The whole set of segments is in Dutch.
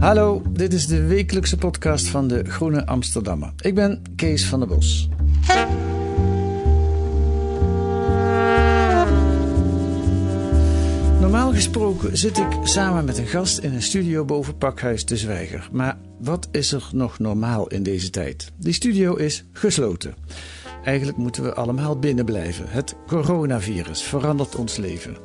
Hallo, dit is de wekelijkse podcast van de Groene Amsterdammer. Ik ben Kees van der Bos. Normaal gesproken zit ik samen met een gast in een studio boven Pakhuis de Zwijger. Maar wat is er nog normaal in deze tijd? Die studio is gesloten. Eigenlijk moeten we allemaal binnen blijven. Het coronavirus verandert ons leven.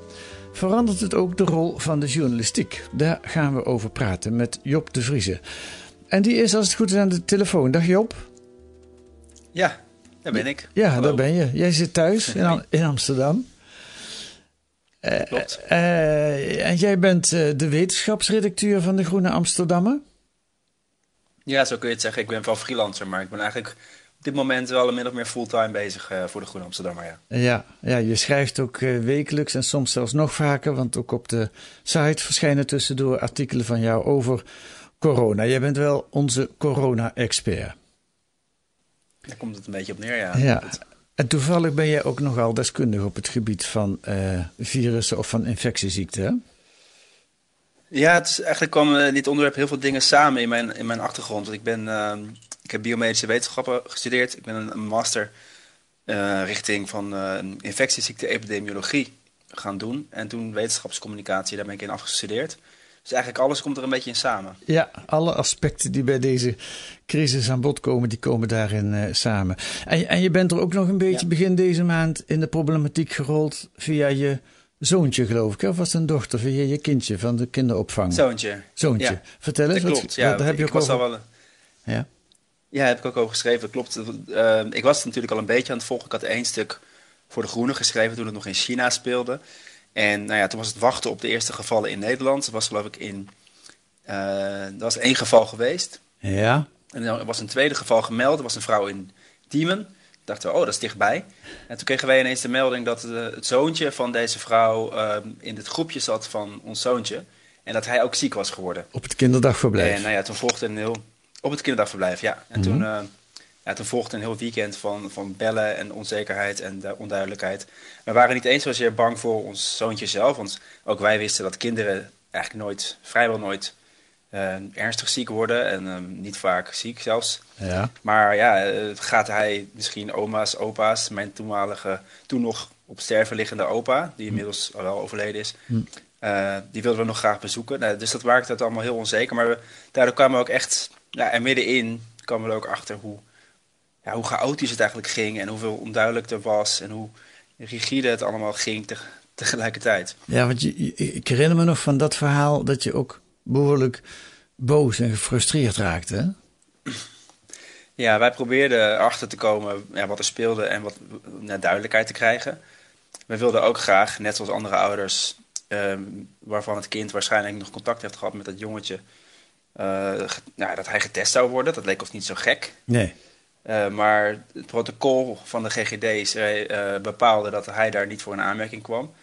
Verandert het ook de rol van de journalistiek? Daar gaan we over praten met Job de Vrieze. En die is als het goed is aan de telefoon. Dag Job. Ja, daar ben ik. Ja, Hallo. daar ben je. Jij zit thuis in, Am- in Amsterdam. Eh, Klopt. eh, en jij bent eh, de wetenschapsredacteur van de Groene Amsterdammer. Ja, zo kun je het zeggen. Ik ben wel freelancer, maar ik ben eigenlijk dit moment wel min of meer fulltime bezig eh, voor de Groene Amsterdammer. Ja. Ja, ja, je schrijft ook eh, wekelijks en soms zelfs nog vaker, want ook op de site verschijnen tussendoor artikelen van jou over corona. Jij bent wel onze corona-expert. Daar komt het een beetje op neer, ja. Ja. En toevallig ben jij ook nogal deskundig op het gebied van eh, virussen of van infectieziekten. hè? ja, het is, eigenlijk kwamen in dit onderwerp heel veel dingen samen in mijn, in mijn achtergrond. Want ik, ben, ehm, ik heb biomedische wetenschappen gestudeerd. Ik ben een, een master eh, richting van eh, infectieziekte-epidemiologie gaan doen. En toen wetenschapscommunicatie, daar ben ik in afgestudeerd. Dus eigenlijk alles komt er een beetje in samen. Ja, alle aspecten die bij deze crisis aan bod komen, die komen daarin eh, samen. En, en je bent er ook nog een beetje Ja. begin deze maand in de problematiek gerold via je zoontje, geloof ik. Of was het een dochter, via je kindje van de kinderopvang? Zoontje. Zoontje. Ja. Vertel eens, Dat wat, ja. daar heb je ook was over... al wel een- Ja. Ja, heb ik ook over geschreven. Klopt. Eh, ik was natuurlijk al een beetje aan het volgen. Ik had één stuk voor de Groene geschreven toen het nog in China speelde. En nou ja, toen was het wachten op de eerste gevallen in Nederland. Dat was geloof ik in... er was één geval geweest. ja, En er was een tweede geval gemeld. Er was een vrouw in Diemen. Dachten we, oh, dat is dichtbij. En toen kregen wij ineens de melding dat eh, het zoontje van deze vrouw eh, in het groepje zat van ons zoontje. En dat hij ook ziek was geworden. op het kinderdagverblijf. En nou ja, toen volgde een heel... Op het kinderdagverblijf, ja. En toen, eh, ja, toen volgde een heel weekend van, van bellen en onzekerheid en de onduidelijkheid. We waren niet eens zozeer bang voor ons zoontje zelf. Want ook wij wisten dat kinderen eigenlijk nooit, vrijwel nooit, eh, ernstig ziek worden. En eh, niet vaak ziek zelfs. ja. Maar ja, eh, gaat hij misschien oma's, opa's, mijn toenmalige, toen nog op sterven liggende opa, die inmiddels al wel overleden is, eh, die wilden we nog graag bezoeken. Nou, dus dat maakte het allemaal heel onzeker. Maar we, daardoor kwamen we ook echt, ja, en middenin kwamen we er ook achter hoe, ja, hoe chaotisch het eigenlijk ging en hoeveel onduidelijk er was en hoe rigide het allemaal ging te- tegelijkertijd. Ja, want je, ik herinner me nog van dat verhaal dat je ook behoorlijk boos en gefrustreerd raakte. Hè? Ja, wij probeerden erachter te komen ja, wat er speelde en wat naar duidelijkheid te krijgen. We wilden ook graag, net zoals andere ouders, ehm, waarvan het kind waarschijnlijk nog contact heeft gehad met dat jongetje, eh, ja, dat hij getest zou worden. Dat leek ons niet zo gek. Nee. Eh, maar het protocol van de GGD zei, eh, bepaalde dat hij daar niet voor in aanmerking kwam.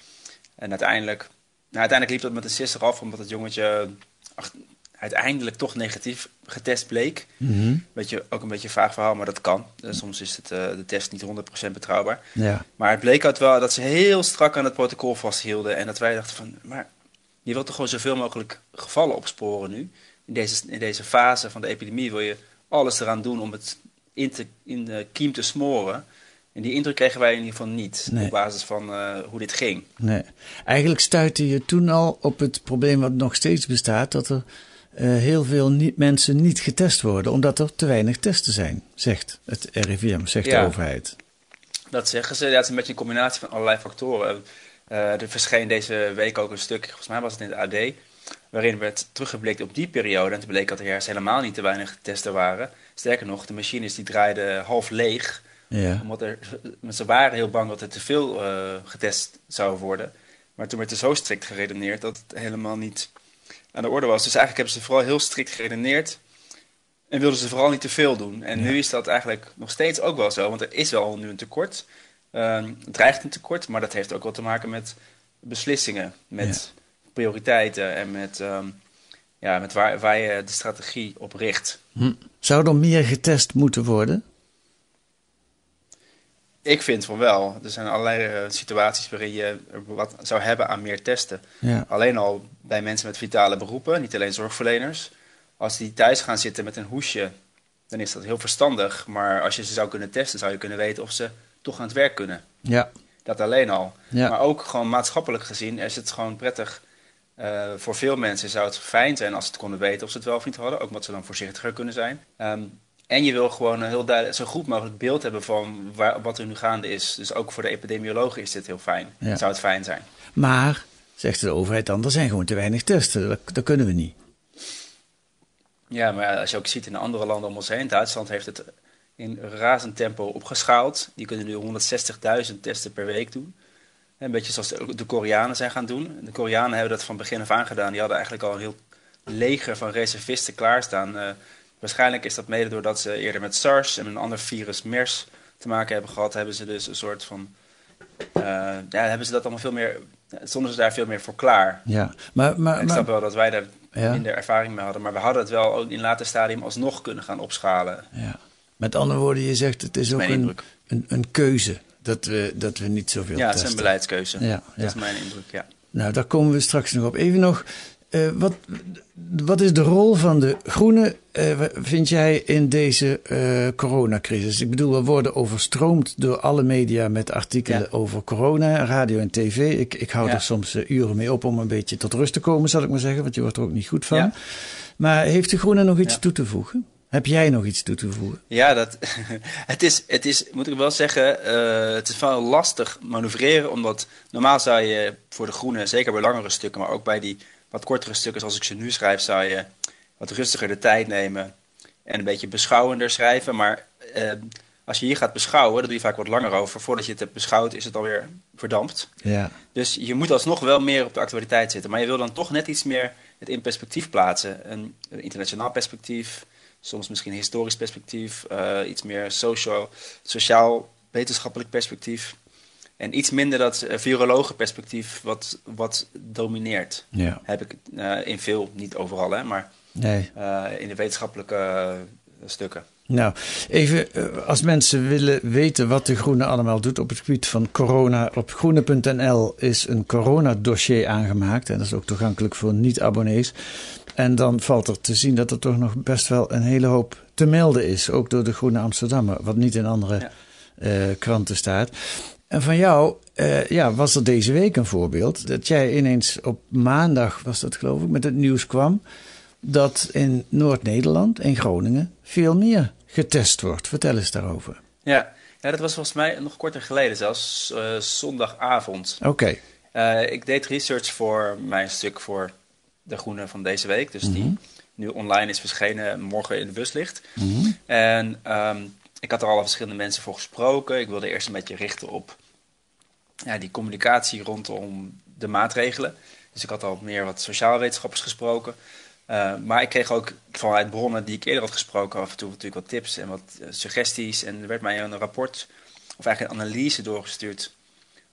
En uiteindelijk, nou, uiteindelijk liep dat met een sisser af, omdat het jongetje ach, uiteindelijk toch negatief getest bleek. Mhm. Beetje, ook een beetje een vaag verhaal, maar dat kan. Soms is het, de test niet 100% betrouwbaar. Ja. Maar het bleek uit wel dat ze heel strak aan het protocol vasthielden. En dat wij dachten van, maar je wilt toch gewoon zoveel mogelijk gevallen opsporen nu. In deze, in deze fase van de epidemie wil je alles eraan doen om het in, te, in de kiem te smoren. En die indruk kregen wij in ieder geval niet Nee. op basis van eh, hoe dit ging. Nee. Eigenlijk stuitte je toen al op het probleem wat nog steeds bestaat, dat er eh, heel veel niet, mensen niet getest worden, omdat er te weinig testen zijn, zegt het RIVM, zegt Ja. de overheid. Dat zeggen ze. Ja, het is een beetje een combinatie van allerlei factoren. er verscheen deze week ook een stuk, volgens mij was het in het AD, waarin werd teruggeblikt op die periode. En toen bleek dat er juist helemaal niet te weinig testen waren. Sterker nog, de machines die draaiden half leeg. Ja. Omdat er, ze waren heel bang dat er te veel eh, getest zou worden. Maar toen werd er zo strikt geredeneerd dat het helemaal niet aan de orde was. Dus eigenlijk hebben ze vooral heel strikt geredeneerd. En wilden ze vooral niet te veel doen. En nu is dat eigenlijk nog steeds ook wel zo. Want er is wel nu een tekort. Ehm, het dreigt een tekort, maar dat heeft ook wel te maken met beslissingen. Met prioriteiten en met, ehm, ja, met waar, waar je de strategie op richt. Hm. Zou er meer getest moeten worden? Ik vind van wel. Er zijn allerlei eh, situaties waarin je wat zou hebben aan meer testen. Ja. Alleen al bij mensen met vitale beroepen, niet alleen zorgverleners. Als die thuis gaan zitten met een hoesje, dan is dat heel verstandig. Maar als je ze zou kunnen testen, zou je kunnen weten of ze toch aan het werk kunnen. Ja. Dat alleen al. Ja. Maar ook gewoon maatschappelijk gezien is het gewoon prettig. Eh, voor veel mensen zou het fijn zijn als ze het konden weten of ze het wel of niet hadden. Ook omdat ze dan voorzichtiger kunnen zijn. Ehm, en je wil gewoon een heel duidelijk, zo goed mogelijk beeld hebben van waar, wat er nu gaande is. Dus ook voor de epidemiologen is dit heel fijn. Ja. Zou het fijn zijn. Maar, zegt de overheid dan, er zijn gewoon te weinig testen. Dat, dat kunnen we niet. Ja, maar als je ook ziet in andere landen om ons heen. Duitsland heeft het in razend tempo opgeschaald. Die kunnen nu 160.000 testen per week doen. Een beetje zoals de, Koreanen zijn gaan doen. De Koreanen hebben dat van begin af aan gedaan. Die hadden eigenlijk al een heel leger van reservisten klaarstaan. Eh, waarschijnlijk is dat mede doordat ze eerder met SARS en een ander virus, MERS, te maken hebben gehad. Hebben ze dus een soort van... eh, ja, hebben ze dat allemaal veel meer... Stonden ze daar veel meer voor klaar. Ja, maar, maar, Ik maar snap wel dat wij daar Ja. minder ervaring mee hadden. Maar we hadden het wel ook in later stadium alsnog kunnen gaan opschalen. ja. met andere woorden, je zegt het is ook een, een, een keuze dat we, dat we niet zoveel Ja, het testen. is een beleidskeuze. Ja, ja. Dat is mijn indruk, ja. Nou, daar komen we straks nog op. Even nog, eh, wat, wat is de rol van de groene, eh, vind jij, in deze eh, coronacrisis? Ik bedoel, we worden overstroomd door alle media met artikelen Ja. over corona, radio en tv. Ik, ik hou Ja. er soms uren mee op om een beetje tot rust te komen, zal ik maar zeggen, want je wordt er ook niet goed van. Ja. Maar heeft de groene nog iets Ja. toe te voegen? Heb jij nog iets toe te voegen? Ja, dat, het, is, het is, moet ik wel zeggen, eh, het is wel lastig manoeuvreren. Omdat normaal zou je voor de groene, zeker bij langere stukken, maar ook bij die wat kortere stukken zoals ik ze nu schrijf, zou je wat rustiger de tijd nemen en een beetje beschouwender schrijven. Maar eh, als je hier gaat beschouwen, dan doe je vaak wat langer over. Voordat je het hebt beschouwd, is het alweer verdampt. Ja. Dus je moet alsnog wel meer op de actualiteit zitten. Maar je wil dan toch net iets meer het in perspectief plaatsen. Een, een internationaal perspectief, soms misschien historisch perspectief, eh, iets meer social, sociaal wetenschappelijk perspectief. En iets minder dat uh, virologen perspectief wat, wat domineert. Ja. Heb ik uh, in veel, niet overal hè, maar Nee. uh, in de wetenschappelijke stukken. Nou, even als mensen willen weten wat de Groene allemaal doet op het gebied van corona. Op groene.nl is een corona-dossier aangemaakt. En dat is ook toegankelijk voor niet-abonnees. En dan valt er te zien dat er toch nog best wel een hele hoop te melden is. Ook door de Groene Amsterdammer, wat niet in andere ja. uh, kranten staat. En van jou uh, ja, was er deze week een voorbeeld. Dat jij ineens op maandag, was dat geloof ik, met het nieuws kwam. Dat in Noord-Nederland, in Groningen, veel meer getest wordt. Vertel eens daarover. Ja, ja dat was volgens mij nog korter geleden, zelfs uh, zondagavond. Oké. Okay. Ik deed research voor mijn stuk voor De Groene van deze week. Dus mm -hmm. die nu online is verschenen, morgen in de bus ligt. Mm -hmm. En um, ik had er al verschillende mensen voor gesproken. Ik wilde eerst een beetje richten op ja, die communicatie rondom de maatregelen. Dus ik had al meer wat sociale wetenschappers gesproken. Uh, maar ik kreeg ook vanuit bronnen die ik eerder had gesproken af en toe natuurlijk wat tips en wat uh, suggesties. En er werd mij een rapport, of eigenlijk een analyse doorgestuurd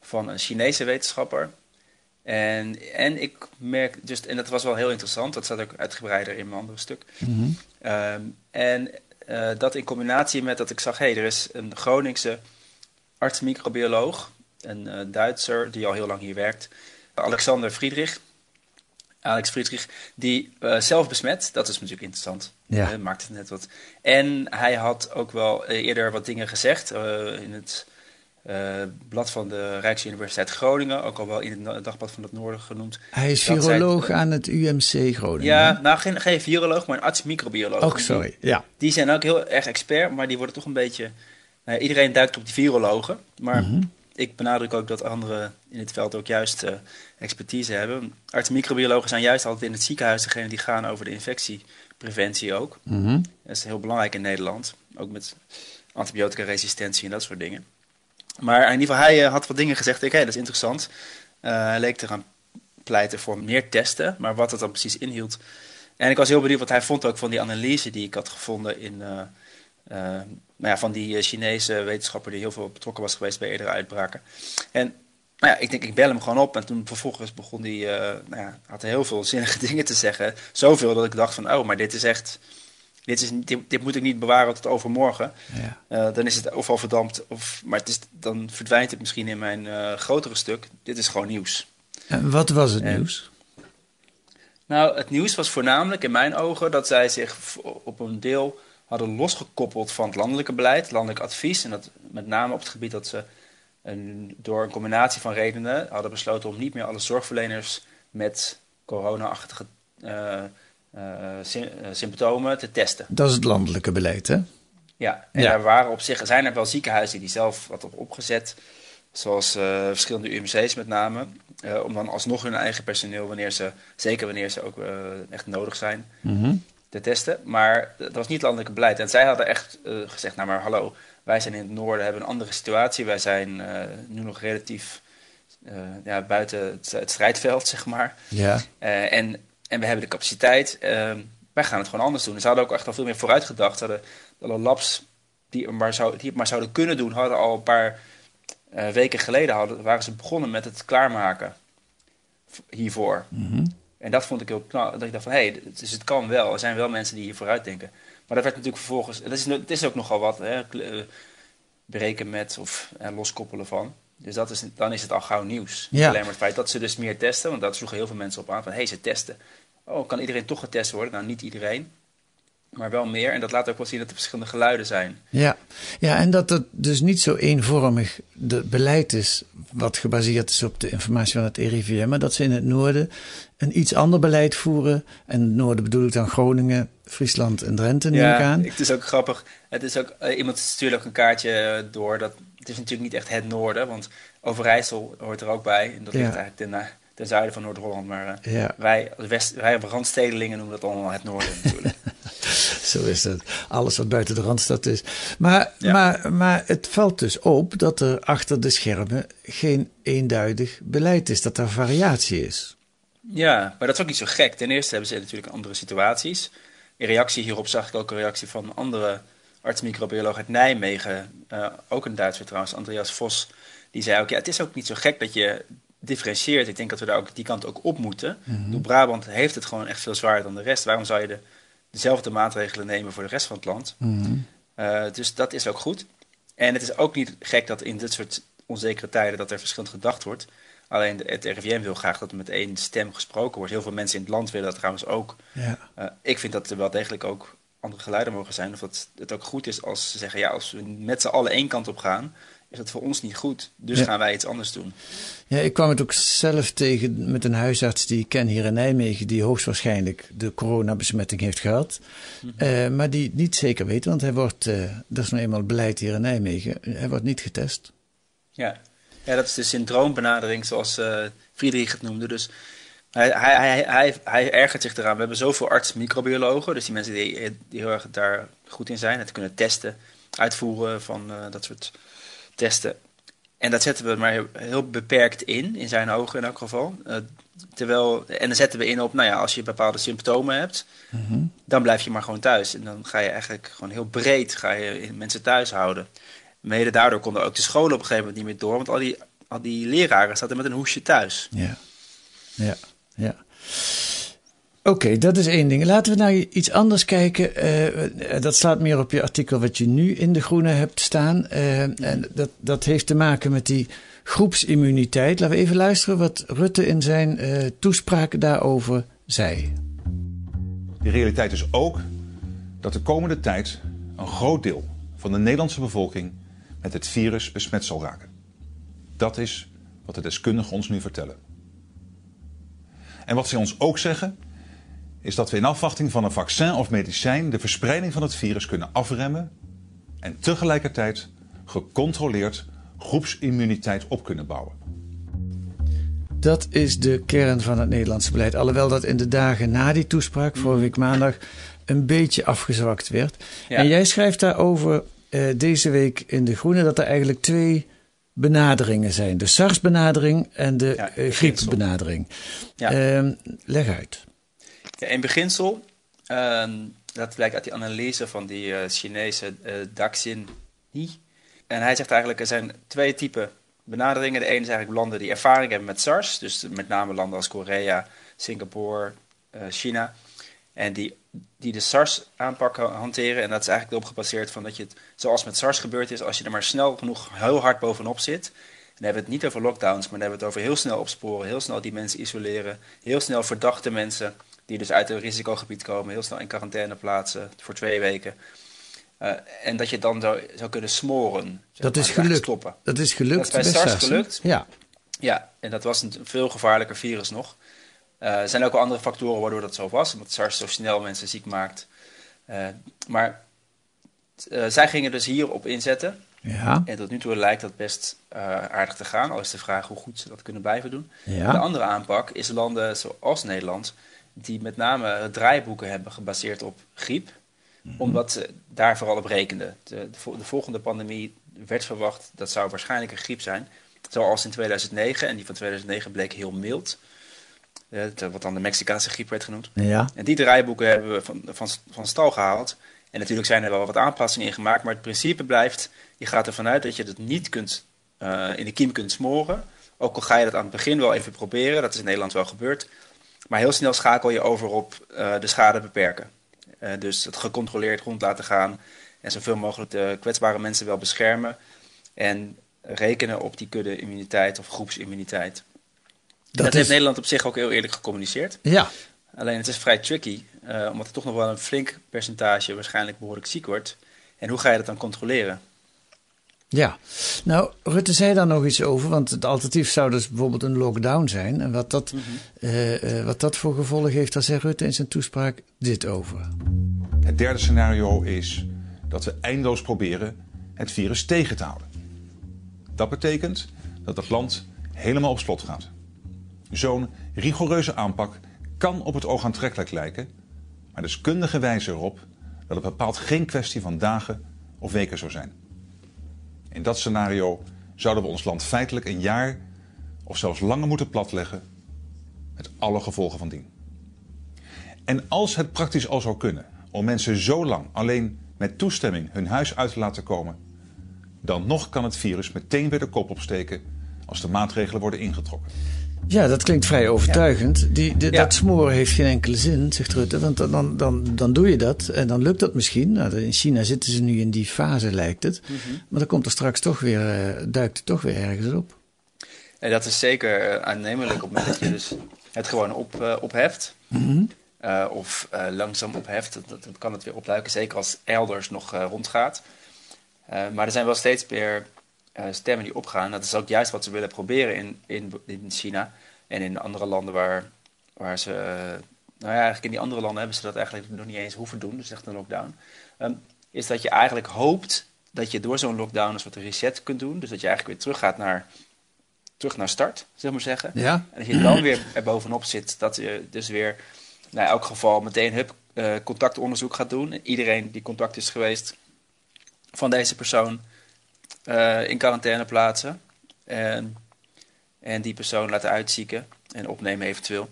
van een Chinese wetenschapper. En, en ik merk, dus, en dat was wel heel interessant, dat staat ook uitgebreider in mijn andere stuk. Mm -hmm. um, en uh, dat in combinatie met dat ik zag, hé, hey, er is een Groningse arts-microbioloog, een uh, Duitser die al heel lang hier werkt, Alexander Friedrich. Alex Friedrich, die uh, zelf besmet, dat is natuurlijk interessant. Ja. Maakt het net wat. En hij had ook wel eerder wat dingen gezegd in het blad van de Rijksuniversiteit Groningen, ook al wel in het dagblad van het Noorden genoemd. Hij is viroloog zij, aan het UMC Groningen. Ja, nou geen, geen viroloog, maar een arts-microbioloog. Oh, sorry, die, ja. Die zijn ook heel erg expert, maar die worden toch een beetje... Nou, iedereen duikt op die virologen, maar... Mm -hmm. ik benadruk ook dat anderen in het veld ook juist uh, expertise hebben. Artsen microbiologen zijn juist altijd in het ziekenhuis degene die gaan over de infectiepreventie ook. Mhm. Dat is heel belangrijk in Nederland, ook met antibiotica-resistentie en dat soort dingen. Maar in ieder geval, hij uh, had wat dingen gezegd. Ik, hey, dat is interessant. Uh, hij leek te gaan pleiten voor meer testen, maar wat het dan precies inhield. En ik was heel benieuwd wat hij vond ook van die analyse die ik had gevonden in, uh, nou ja, van die Chinese wetenschapper die heel veel betrokken was geweest bij eerdere uitbraken. En nou ja, ik denk, ik bel hem gewoon op. En toen vervolgens begon hij, nou ja, had heel veel zinnige dingen te zeggen. Zoveel dat ik dacht van, oh, maar dit is echt, dit, is, dit, dit moet ik niet bewaren tot overmorgen. Ja. dan is het ofwel verdampt, of, maar het is, dan verdwijnt het misschien in mijn grotere stuk. Dit is gewoon nieuws. En wat was het En- nieuws? Nou, het nieuws was voornamelijk in mijn ogen dat zij zich op een deel hadden losgekoppeld van het landelijke beleid, landelijk advies. En dat met name op het gebied dat ze een, door een combinatie van redenen hadden besloten om niet meer alle zorgverleners met corona-achtige eh, eh, eh, symptomen te testen. Dat is het landelijke beleid, hè? Ja, en Ja. er waren op zich, zijn er wel ziekenhuizen die zelf wat op opgezet, zoals eh, verschillende UMC's met name, eh, om dan alsnog hun eigen personeel, wanneer ze, zeker wanneer ze ook eh, echt nodig zijn, Mhm. te testen. Maar dat was niet landelijke beleid. En zij hadden echt eh, gezegd, nou maar hallo, wij zijn in het noorden, hebben een andere situatie. Wij zijn eh, nu nog relatief eh, ja, buiten het, het strijdveld, zeg maar. Ja. Eh, en, en we hebben de capaciteit. eh, wij gaan het gewoon anders doen. En ze hadden ook echt al veel meer vooruit gedacht. Ze hadden alle labs die, er maar zou, die het maar zouden kunnen doen, hadden al een paar eh, weken geleden hadden, waren ze begonnen met het klaarmaken hiervoor. Mhm. En dat vond ik heel knap. Dat ik dacht van, hé, hey, dus het kan wel. Er zijn wel mensen die hier vooruit denken. Maar dat werd natuurlijk vervolgens... Dat is, het is ook nogal wat, hè. eh, Breken met of eh, loskoppelen van. Dus dat is, dan is het al gauw nieuws. Ja. Alleen maar het feit dat ze dus meer testen. Want dat sloegen heel veel mensen op aan. Van, hé, hey, ze testen. Oh, kan iedereen toch getest worden? Nou, niet iedereen. Maar wel meer. En dat laat ook wel zien dat er verschillende geluiden zijn. Ja. ja, en dat het dus niet zo eenvormig de beleid is, wat gebaseerd is op de informatie van het RIVM, maar dat ze in het noorden een iets ander beleid voeren. En het noorden bedoel ik dan Groningen, Friesland en Drenthe, neem ik aan. het is ook grappig. Het is ook, eh, iemand stuurde ook een kaartje door. Dat, het is natuurlijk niet echt het noorden, want Overijssel hoort er ook bij. En dat Ja. ligt eigenlijk ten, ten zuiden van Noord-Holland. Maar eh, Ja, wij, West, wij randstedelingen noemen dat allemaal het noorden natuurlijk. zo is het. Alles wat buiten de randstad is. Maar, Ja. maar, maar het valt dus op dat er achter de schermen geen eenduidig beleid is, dat er variatie is. ja, maar dat is ook niet zo gek. Ten eerste hebben ze natuurlijk andere situaties. In reactie hierop zag ik ook een reactie van een andere arts-microbioloog uit Nijmegen. eh, ook een Duitser trouwens, Andreas Vos. Die zei ook, ja, het is ook niet zo gek dat je differentieert. Ik denk dat we daar ook die kant ook op moeten. Door Brabant heeft het gewoon echt veel zwaarder dan de rest. Waarom zou je de, dezelfde maatregelen nemen voor de rest van het land? Mhm. Eh, dus dat is ook goed. En het is ook niet gek dat in dit soort onzekere tijden dat er verschillend gedacht wordt. Alleen het RIVM wil graag dat er met één stem gesproken wordt. Heel veel mensen in het land willen dat trouwens ook. Ja. Eh, ik vind dat er wel degelijk ook andere geluiden mogen zijn. Of dat het ook goed is als ze zeggen, ja, als we met z'n allen één kant op gaan, is het voor ons niet goed. Dus Ja. gaan wij iets anders doen. Ja, ik kwam het ook zelf tegen met een huisarts die ik ken hier in Nijmegen, die hoogstwaarschijnlijk de coronabesmetting heeft gehad. Eh, maar die niet zeker weet, want hij wordt, eh, dat is nou eenmaal beleid hier in Nijmegen, hij wordt niet getest. Ja. ja, dat is de syndroombenadering zoals eh Friedrich het noemde. Dus hij, hij, hij, hij, hij ergert zich eraan. We hebben zoveel arts-microbiologen, dus die mensen die, die heel erg daar goed in zijn. Het kunnen testen, uitvoeren van eh, dat soort testen. En dat zetten we maar heel, heel beperkt in, in zijn ogen in elk geval. Eh, terwijl, en dan zetten we in op, nou ja, als je bepaalde symptomen hebt, dan blijf je maar gewoon thuis. En dan ga je eigenlijk gewoon heel breed ga je mensen thuis houden. Mede daardoor konden ook de scholen op een gegeven moment niet meer door, want al die, al die leraren zaten met een hoesje thuis. Ja, ja, ja. Oké, dat is één ding. Laten we naar iets anders kijken. Eh, dat slaat meer op je artikel wat je nu in De Groene hebt staan. Eh, en dat, dat heeft te maken met die groepsimmuniteit. Laten we even luisteren wat Rutte in zijn eh, toespraak daarover zei. De realiteit is ook dat de komende tijd een groot deel van de Nederlandse bevolking met het virus besmet zal raken. Dat is wat de deskundigen ons nu vertellen. En wat zij ons ook zeggen, is dat we in afwachting van een vaccin of medicijn de verspreiding van het virus kunnen afremmen en tegelijkertijd gecontroleerd groepsimmuniteit op kunnen bouwen. Dat is de kern van het Nederlandse beleid. Alhoewel dat in de dagen na die toespraak, vorige week maandag, een beetje afgezwakt werd. Ja. En jij schrijft daarover uh, deze week in De Groene dat er eigenlijk twee benaderingen zijn: de SARS-benadering en de Ja, uh, griepbenadering. Ja. Uh, leg uit. Ja, in beginsel, uh, dat blijkt uit die analyse van die uh, Chinese uh, Daxin He. En hij zegt eigenlijk, er zijn twee typen benaderingen. De ene is eigenlijk landen die ervaring hebben met SARS. Dus met name landen als Korea, Singapore, uh, China. En die, die de SARS-aanpak hanteren. En dat is eigenlijk erop gebaseerd van dat je het, zoals met SARS gebeurd is, als je er maar snel genoeg heel hard bovenop zit. Dan hebben we het niet over lockdowns, maar dan hebben we het over heel snel opsporen, heel snel die mensen isoleren, heel snel verdachte mensen die dus uit een risicogebied komen, heel snel in quarantaine plaatsen voor twee weken. Uh, en dat je dan zou, zou kunnen smoren. Dat is gelukt. Stoppen. Dat is gelukt. Dat is bij SARS gelukt. Ja. Ja, en dat was een veel gevaarlijker virus nog. Uh, er zijn ook wel andere factoren waardoor dat zo was, omdat SARS zo snel mensen ziek maakt. Uh, maar zij gingen dus hierop inzetten. Ja. En tot nu toe lijkt dat best aardig te gaan, al is de vraag hoe goed ze dat kunnen blijven doen. Ja. De andere aanpak is landen zoals Nederland, die met name draaiboeken hebben gebaseerd op griep omdat ze daar vooral op rekenden. De, de, volgende pandemie werd verwacht, dat zou waarschijnlijk een griep zijn. Zoals in 2009, en die van 2009 bleek heel mild. Uh, wat dan de Mexicaanse griep werd genoemd. Ja. En die draaiboeken hebben we van, van, van stal gehaald. En natuurlijk zijn er wel wat aanpassingen in gemaakt, maar het principe blijft: je gaat ervan uit dat je het niet kunt, uh, in de kiem kunt smoren. Ook al ga je dat aan het begin wel even proberen, dat is in Nederland wel gebeurd. Maar heel snel schakel je over op uh, de schade beperken. Uh, dus het gecontroleerd rond laten gaan en zoveel mogelijk de kwetsbare mensen wel beschermen. En rekenen op die kudde-immuniteit of groepsimmuniteit. Dat, dat is... heeft Nederland op zich ook heel eerlijk gecommuniceerd. Ja. Alleen het is vrij tricky, uh, omdat er toch nog wel een flink percentage waarschijnlijk behoorlijk ziek wordt. En hoe ga je dat dan controleren? Ja, nou, Rutte zei daar nog iets over, want het alternatief zou dus bijvoorbeeld een lockdown zijn. En wat dat, mm -hmm. uh, uh, wat dat voor gevolgen heeft, daar zei Rutte in zijn toespraak dit over. Het derde scenario is dat we eindeloos proberen het virus tegen te houden. Dat betekent dat het land helemaal op slot gaat. Zo'n rigoureuze aanpak kan op het oog aantrekkelijk lijken, maar deskundigen wijzen erop dat het bepaald geen kwestie van dagen of weken zou zijn. In dat scenario zouden we ons land feitelijk een jaar of zelfs langer moeten platleggen, met alle gevolgen van dien. En als het praktisch al zou kunnen om mensen zo lang alleen met toestemming hun huis uit te laten komen, dan nog kan het virus meteen weer de kop opsteken als de maatregelen worden ingetrokken. Ja, dat klinkt vrij overtuigend. Die, de, ja. Dat smoren heeft geen enkele zin, zegt Rutte. Want dan, dan, dan doe je dat en dan lukt dat misschien. Nou, in China zitten ze nu in die fase, lijkt het. Mm -hmm. Maar dan komt er straks toch weer, uh, duikt het toch weer ergens op. En dat is zeker uh, aannemelijk op het moment dat je dus het gewoon op, uh, opheft. Mm -hmm. of langzaam opheft. Dan, dan kan het weer opluiken, zeker als elders nog rondgaat. maar er zijn wel steeds meer uh, stemmen die opgaan. Dat is ook juist wat ze willen proberen in, in, in China en in andere landen waar, waar ze. Uh, nou ja, eigenlijk in die andere landen hebben ze dat eigenlijk nog niet eens hoeven doen, dus echt een lockdown. Um, is dat je eigenlijk hoopt dat je door zo'n lockdown een soort reset kunt doen. Dus dat je eigenlijk weer terug gaat naar, terug naar start, zeg maar zeggen. Ja. En dat je dan weer er bovenop zit, dat je dus weer nou, in elk geval meteen hup, uh, contactonderzoek gaat doen. En iedereen die contact is geweest van deze persoon in quarantaine plaatsen. En, en die persoon laten uitzieken en opnemen eventueel.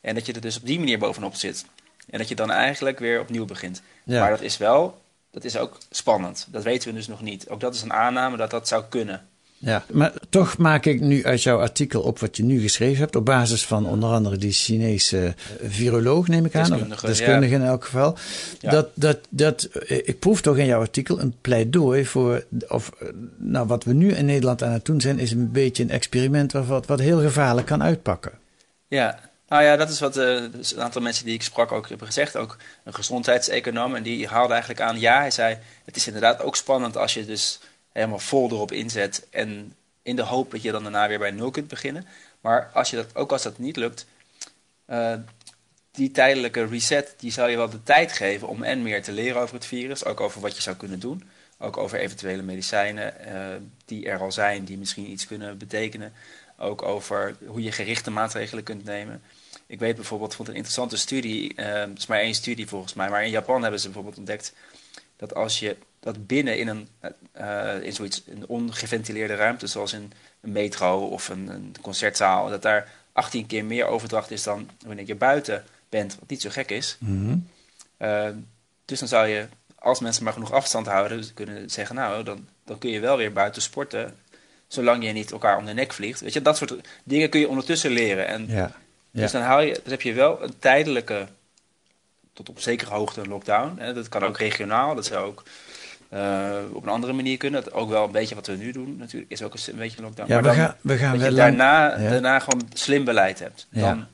En dat je er dus op die manier bovenop zit. En dat je dan eigenlijk weer opnieuw begint. Ja. Maar dat is wel, dat is ook spannend. Dat weten we dus nog niet. Ook dat is een aanname dat dat zou kunnen. Ja, maar toch maak ik nu uit jouw artikel op wat je nu geschreven hebt, op basis van onder andere die Chinese viroloog, neem ik aan, deskundige, deskundige ja. in elk geval, Ja. dat, dat, dat, ik proef toch in jouw artikel een pleidooi voor, of, nou wat we nu in Nederland aan het doen zijn, is een beetje een experiment wat, wat heel gevaarlijk kan uitpakken. Ja, nou ja, dat is wat uh, dus een aantal mensen die ik sprak ook hebben gezegd. Ook een gezondheidseconoom. En die haalde eigenlijk aan, ja, hij zei, het is inderdaad ook spannend als je dus helemaal vol erop inzet. En in de hoop dat je dan daarna weer bij nul kunt beginnen. Maar als je dat, ook als dat niet lukt, uh, die tijdelijke reset, die zou je wel de tijd geven om en meer te leren over het virus. Ook over wat je zou kunnen doen. Ook over eventuele medicijnen eh, die er al zijn, die misschien iets kunnen betekenen. Ook over hoe je gerichte maatregelen kunt nemen. Ik weet bijvoorbeeld van een interessante studie, uh, het is maar één studie volgens mij, maar in Japan hebben ze bijvoorbeeld ontdekt dat als je dat binnen in een, uh, in zoiets, een ongeventileerde ruimte, zoals in een metro of een, een, concertzaal, dat daar 18 keer meer overdracht is dan wanneer je buiten bent, wat niet zo gek is. Mhm. uh, dus dan zou je, als mensen maar genoeg afstand houden, dus kunnen zeggen, nou, dan, dan kun je wel weer buiten sporten, zolang je niet elkaar om de nek vliegt. Weet je, dat soort dingen kun je ondertussen leren. En Ja. Ja. dus dan, hou je, dan heb je wel een tijdelijke, tot op zekere hoogte een lockdown. Hè. Dat kan ook regionaal, dat zou ook eh, op een andere manier kunnen. Dat ook wel een beetje wat we nu doen natuurlijk, is ook een, beetje een lockdown. Ja, maar we dan, gaan, we gaan dat wel je lang- daarna, Ja. daarna gewoon slim beleid hebt. Ja. Dan,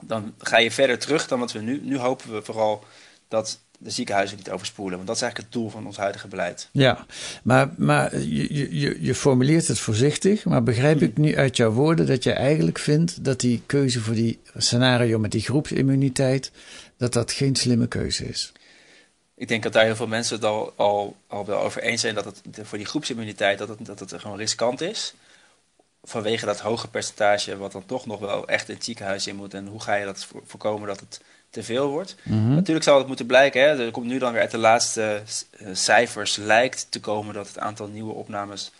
dan ga je verder terug dan wat we nu... Nu hopen we vooral dat de ziekenhuizen niet overspoelen. Want dat is eigenlijk het doel van ons huidige beleid. Ja, maar, maar je, je- je, je formuleert het voorzichtig, maar begrijp ik nu uit jouw woorden dat je eigenlijk vindt dat die keuze voor die scenario met die groepsimmuniteit, dat dat geen slimme keuze is? Ik denk dat daar heel veel mensen het al, al, al wel over eens zijn dat het voor die groepsimmuniteit dat het, dat het gewoon riskant is. Vanwege dat hoge percentage wat dan toch nog wel echt in het ziekenhuis in moet. En hoe ga je dat voor- voorkomen dat het te veel wordt? Mhm. Natuurlijk zal het moeten blijken. Hè? Er komt nu dan weer uit de laatste eh, cijfers lijkt te komen dat het aantal nieuwe opnames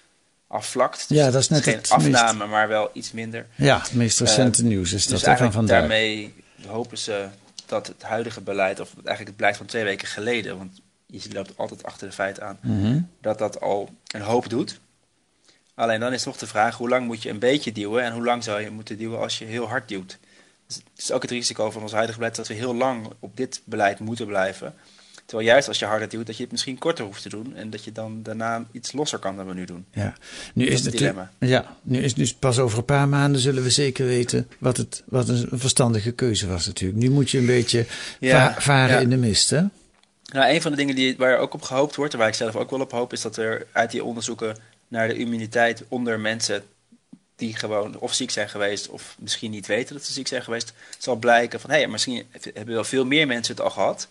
afvlakt. Dus Ja, dat is net geen meest- afname, maar wel iets minder. Ja, het meest recente Eh, nieuws is dat dus hè, van eigenlijk vandaag. daarmee hopen ze dat het huidige beleid, of eigenlijk het beleid van twee weken geleden, want je loopt altijd achter de feiten aan, Mhm. dat dat al een hoop doet. Alleen dan is nog de vraag, hoe lang moet je een beetje duwen en hoe lang zou je moeten duwen als je heel hard duwt? Dus het is ook het risico van ons huidige beleid dat we heel lang op dit beleid moeten blijven. Terwijl juist als je harder duwt, dat je het misschien korter hoeft te doen en dat je dan daarna iets losser kan dan we nu doen. Ja, nu Dat is het het dilemma. Ja, nu is dus pas over een paar maanden zullen we zeker weten wat, het, wat een verstandige keuze was natuurlijk. Nu moet je een beetje Ja, va- varen ja. in de mist, hè? Nou, een van de dingen die, waar ook op gehoopt wordt, en waar ik zelf ook wel op hoop, is dat er uit die onderzoeken naar de immuniteit onder mensen die gewoon of ziek zijn geweest of misschien niet weten dat ze ziek zijn geweest, zal blijken van hé, hey, misschien hebben wel veel meer mensen het al gehad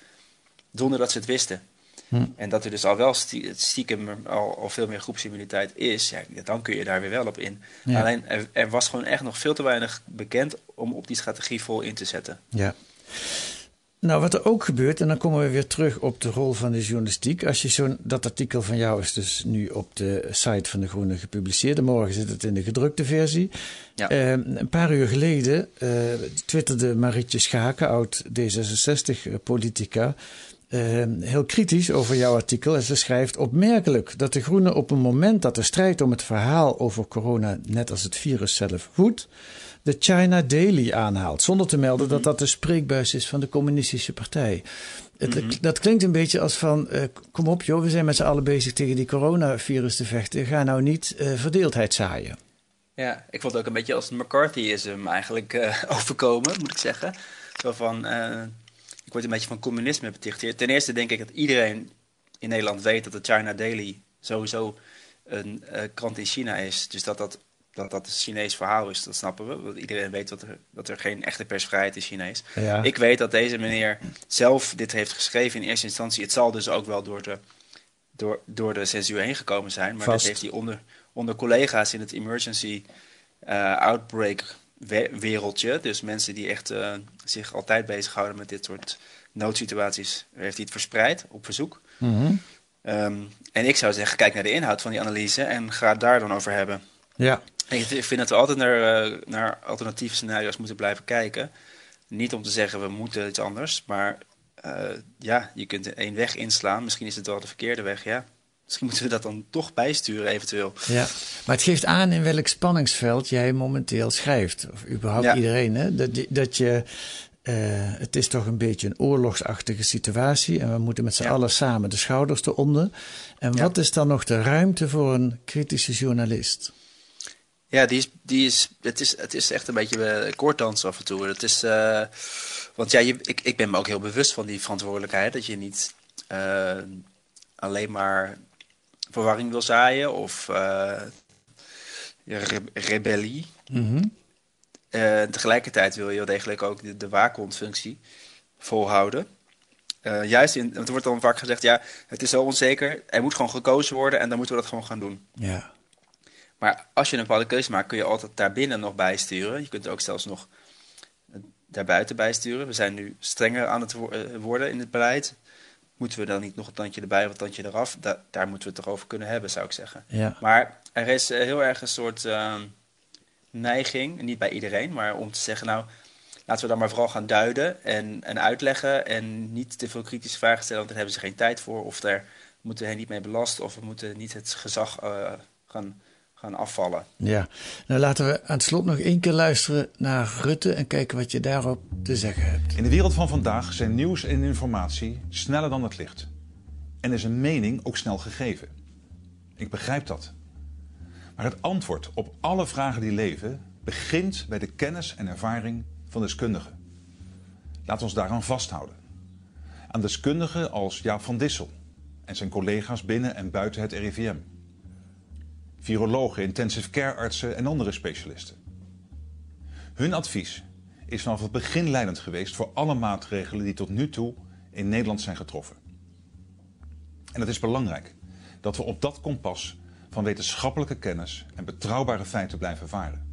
zonder dat ze het wisten. Hm. En dat er dus al wel stie- stiekem al, al veel meer groepsimmuniteit is, ja, dan kun je daar weer wel op in. Ja. Alleen er, er was gewoon echt nog veel te weinig bekend om op die strategie vol in te zetten. Ja. Nou, wat er ook gebeurt, en dan komen we weer terug op de rol van de journalistiek. Als je zo'n, dat artikel van jou is dus nu op de site van De Groene gepubliceerd. En morgen zit het in de gedrukte versie. Ja. Eh, een paar uur geleden eh, twitterde Marietje Schaken, oud D66-politica, eh, heel kritisch over jouw artikel. En ze schrijft opmerkelijk dat de Groene op een moment dat de strijd om het verhaal over corona, net als het virus zelf, woedt, de China Daily aanhaalt. Zonder te melden dat dat de spreekbuis is van de Communistische Partij. Het, Dat klinkt een beetje als van: eh, kom op, joh, we zijn met z'n allen bezig tegen die coronavirus te vechten. Ga nou niet eh, verdeeldheid zaaien. Ja, ik vond het ook een beetje als McCarthyism eigenlijk overkomen, moet ik zeggen. Zo van, word een beetje van communisme beticht hier. Ten eerste denk ik dat iedereen in Nederland weet dat de China Daily sowieso een eh, krant in China is. Dus dat dat, dat dat een Chinees verhaal is, dat snappen we. Want iedereen weet dat er, dat er geen echte persvrijheid in China is. Ja. Ik weet dat deze meneer zelf dit heeft geschreven in eerste instantie. Het zal dus ook wel door de, door, door de censuur heen gekomen zijn. Maar Vast. dat heeft hij onder, onder collega's in het emergency eh, outbreak we- wereldje. Dus mensen die echt eh, zich altijd bezighouden met dit soort noodsituaties. Heeft hij het verspreid op verzoek. Mhm. Ehm, en ik zou zeggen, kijk naar de inhoud van die analyse en ga het daar dan over hebben. Ja, Ik vind dat we altijd naar, eh, naar alternatieve scenario's moeten blijven kijken. Niet om te zeggen we moeten iets anders, maar eh, ja, je kunt één weg inslaan. Misschien is het wel de verkeerde weg, ja. Misschien moeten we dat dan toch bijsturen eventueel. ja. Maar het geeft aan in welk spanningsveld jij momenteel schrijft. Of überhaupt Ja. iedereen. Hè? Dat, je- dat je. eh, het is toch een beetje een oorlogsachtige situatie. En we moeten met z'n Ja. allen samen de schouders eronder. En Ja. wat is dan nog de ruimte voor een kritische journalist? Ja, die is, die is, het, is, het is echt een beetje uh, af en toe. Het is, eh, want ja, je, ik, ik ben me ook heel bewust van die verantwoordelijkheid. Dat je niet alleen maar verwarring wil zaaien of eh, re- rebellie. Mhm. Eh, tegelijkertijd wil je wel degelijk ook de, de waakhondfunctie volhouden. eh, juist in, want er wordt dan vaak gezegd, ja, het is zo onzeker, er moet gewoon gekozen worden en dan moeten we dat gewoon gaan doen. Ja. Maar als je een bepaalde keuze maakt, kun je altijd daarbinnen nog bijsturen. Je kunt ook zelfs nog daarbuiten bijsturen. We zijn nu strenger aan het worden in het beleid. Moeten we dan niet nog een tandje erbij of een tandje eraf? daar moeten we het toch over kunnen hebben, zou ik zeggen. Ja. Maar er is heel erg een soort uh, neiging, niet bij iedereen, maar om te zeggen, nou, laten we dan maar vooral gaan duiden en, en uitleggen en niet te veel kritische vragen stellen, want daar hebben ze geen tijd voor. Of daar moeten we hen niet mee belasten of we moeten niet het gezag uh, gaan, gaan afvallen. Ja, nou laten we aan het slot nog één keer luisteren naar Rutte en kijken wat je daarop te zeggen hebt. In de wereld van vandaag zijn nieuws en informatie sneller dan het licht. En is een mening ook snel gegeven. Ik begrijp dat. Maar het antwoord op alle vragen die leven begint bij de kennis en ervaring van deskundigen. Laten we ons daaraan vasthouden. Aan deskundigen als Jaap van Dissel en zijn collega's binnen en buiten het RIVM. Virologen, intensive care artsen en andere specialisten. Hun advies is vanaf het begin leidend geweest voor alle maatregelen die tot nu toe in Nederland zijn getroffen. En het is belangrijk dat we op dat kompas van wetenschappelijke kennis en betrouwbare feiten blijven varen.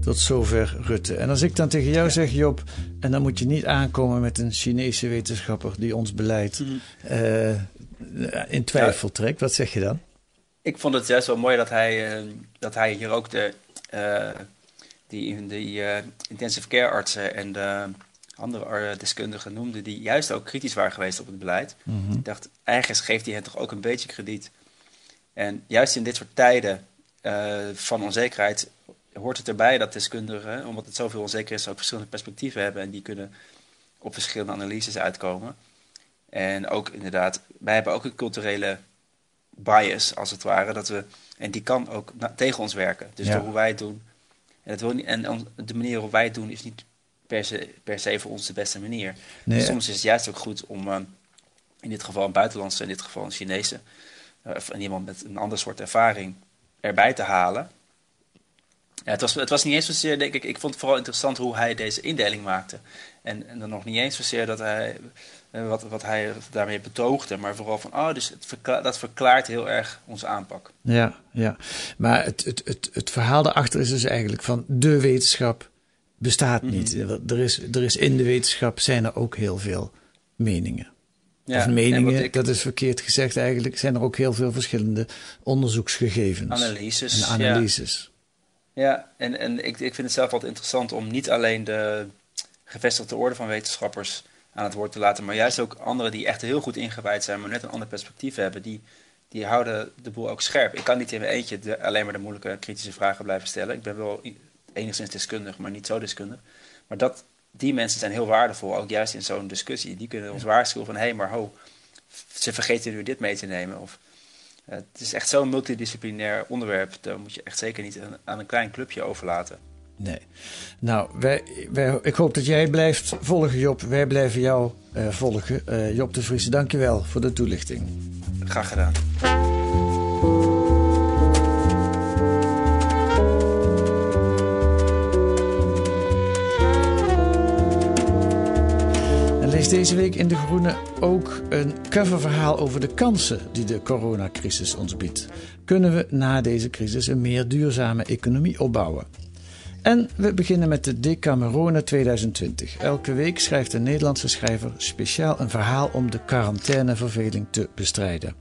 Tot zover Rutte. En als ik dan tegen jou zeg, Job, en dan moet je niet aankomen met een Chinese wetenschapper die ons beleid mm. uh, in twijfel ja. trekt, wat zeg je dan? Ik vond het juist wel mooi dat hij, uh, dat hij hier ook de, uh, die, die intensive care artsen en de andere deskundigen noemde, die juist ook kritisch waren geweest op het beleid. Mm -hmm. Ik dacht, ergens geeft hij hen toch ook een beetje krediet. En juist in dit soort tijden van onzekerheid hoort het erbij dat deskundigen, omdat het zoveel onzeker is, ook verschillende perspectieven hebben en die kunnen op verschillende analyses uitkomen. En ook inderdaad, wij hebben ook een culturele bias, als het ware, dat we, en die kan ook tegen ons werken. Dus door hoe wij het doen. En, het wil niet, en de manier waarop wij het doen is niet per se, per se voor ons de beste manier. Nee, dus soms is het juist ook goed om, uh, in dit geval een buitenlandse, in dit geval een Chinese, uh, of iemand met een ander soort ervaring erbij te halen. Ja, het, was, het was niet eens zozeer, denk ik, ik vond het vooral interessant hoe hij deze indeling maakte. En, en dan nog niet eens zozeer dat hij, wat, wat hij daarmee betoogde, maar vooral van, oh, dus het dat verklaart heel erg onze aanpak. Ja, ja. Maar het, het, het, het verhaal daarachter is dus eigenlijk van de wetenschap bestaat niet. Mm -hmm. er, is, er is in de wetenschap zijn er ook heel veel meningen. Ja, of meningen, ik, dat is verkeerd gezegd eigenlijk, zijn er ook heel veel verschillende onderzoeksgegevens. Analyses. En analyses. Ja. Ja, en, en ik, ik vind het zelf altijd interessant om niet alleen de gevestigde orde van wetenschappers aan het woord te laten, maar juist ook anderen die echt heel goed ingewijd zijn, maar net een ander perspectief hebben, die, die houden de boel ook scherp. Ik kan niet in mijn eentje de, alleen maar de moeilijke kritische vragen blijven stellen. Ik ben wel enigszins deskundig, maar niet zo deskundig. Maar dat, die mensen zijn heel waardevol, ook juist in zo'n discussie. Die kunnen ons waarschuwen van, hé, hey, maar ho, ze vergeten nu dit mee te nemen. Of het is echt zo'n multidisciplinair onderwerp. Daar moet je echt zeker niet aan een klein clubje overlaten. Nee. Nou, wij, wij, ik hoop dat jij blijft volgen, Job. Wij blijven jou uh, volgen. Uh, Job de Vries, dankjewel voor de toelichting. Graag gedaan. is deze week in De Groene ook een coververhaal over de kansen die de coronacrisis ons biedt. Kunnen we na deze crisis een meer duurzame economie opbouwen? En we beginnen met de Decamerone 2020. Elke week schrijft een Nederlandse schrijver speciaal een verhaal om de quarantaineverveling te bestrijden.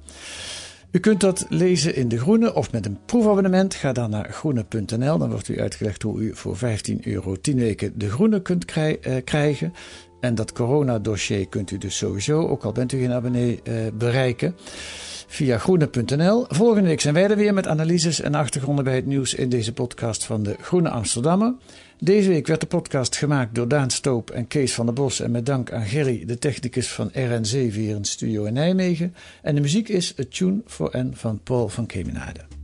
U kunt dat lezen in De Groene of met een proefabonnement. Ga dan naar groene.nl. Dan wordt u uitgelegd hoe u voor 15 euro 10 weken De Groene kunt krijgen. En dat coronadossier kunt u dus sowieso, ook al bent u geen abonnee, uh, bereiken via groene.nl. Volgende week zijn wij er weer met analyses en achtergronden bij het nieuws in deze podcast van de Groene Amsterdammer. Deze week werd de podcast gemaakt door Daan Stoop en Kees van der Bos en met dank aan Gerry, de technicus van RN7 hier in studio in Nijmegen. En de muziek is A Tune for N van Paul van Kemenade.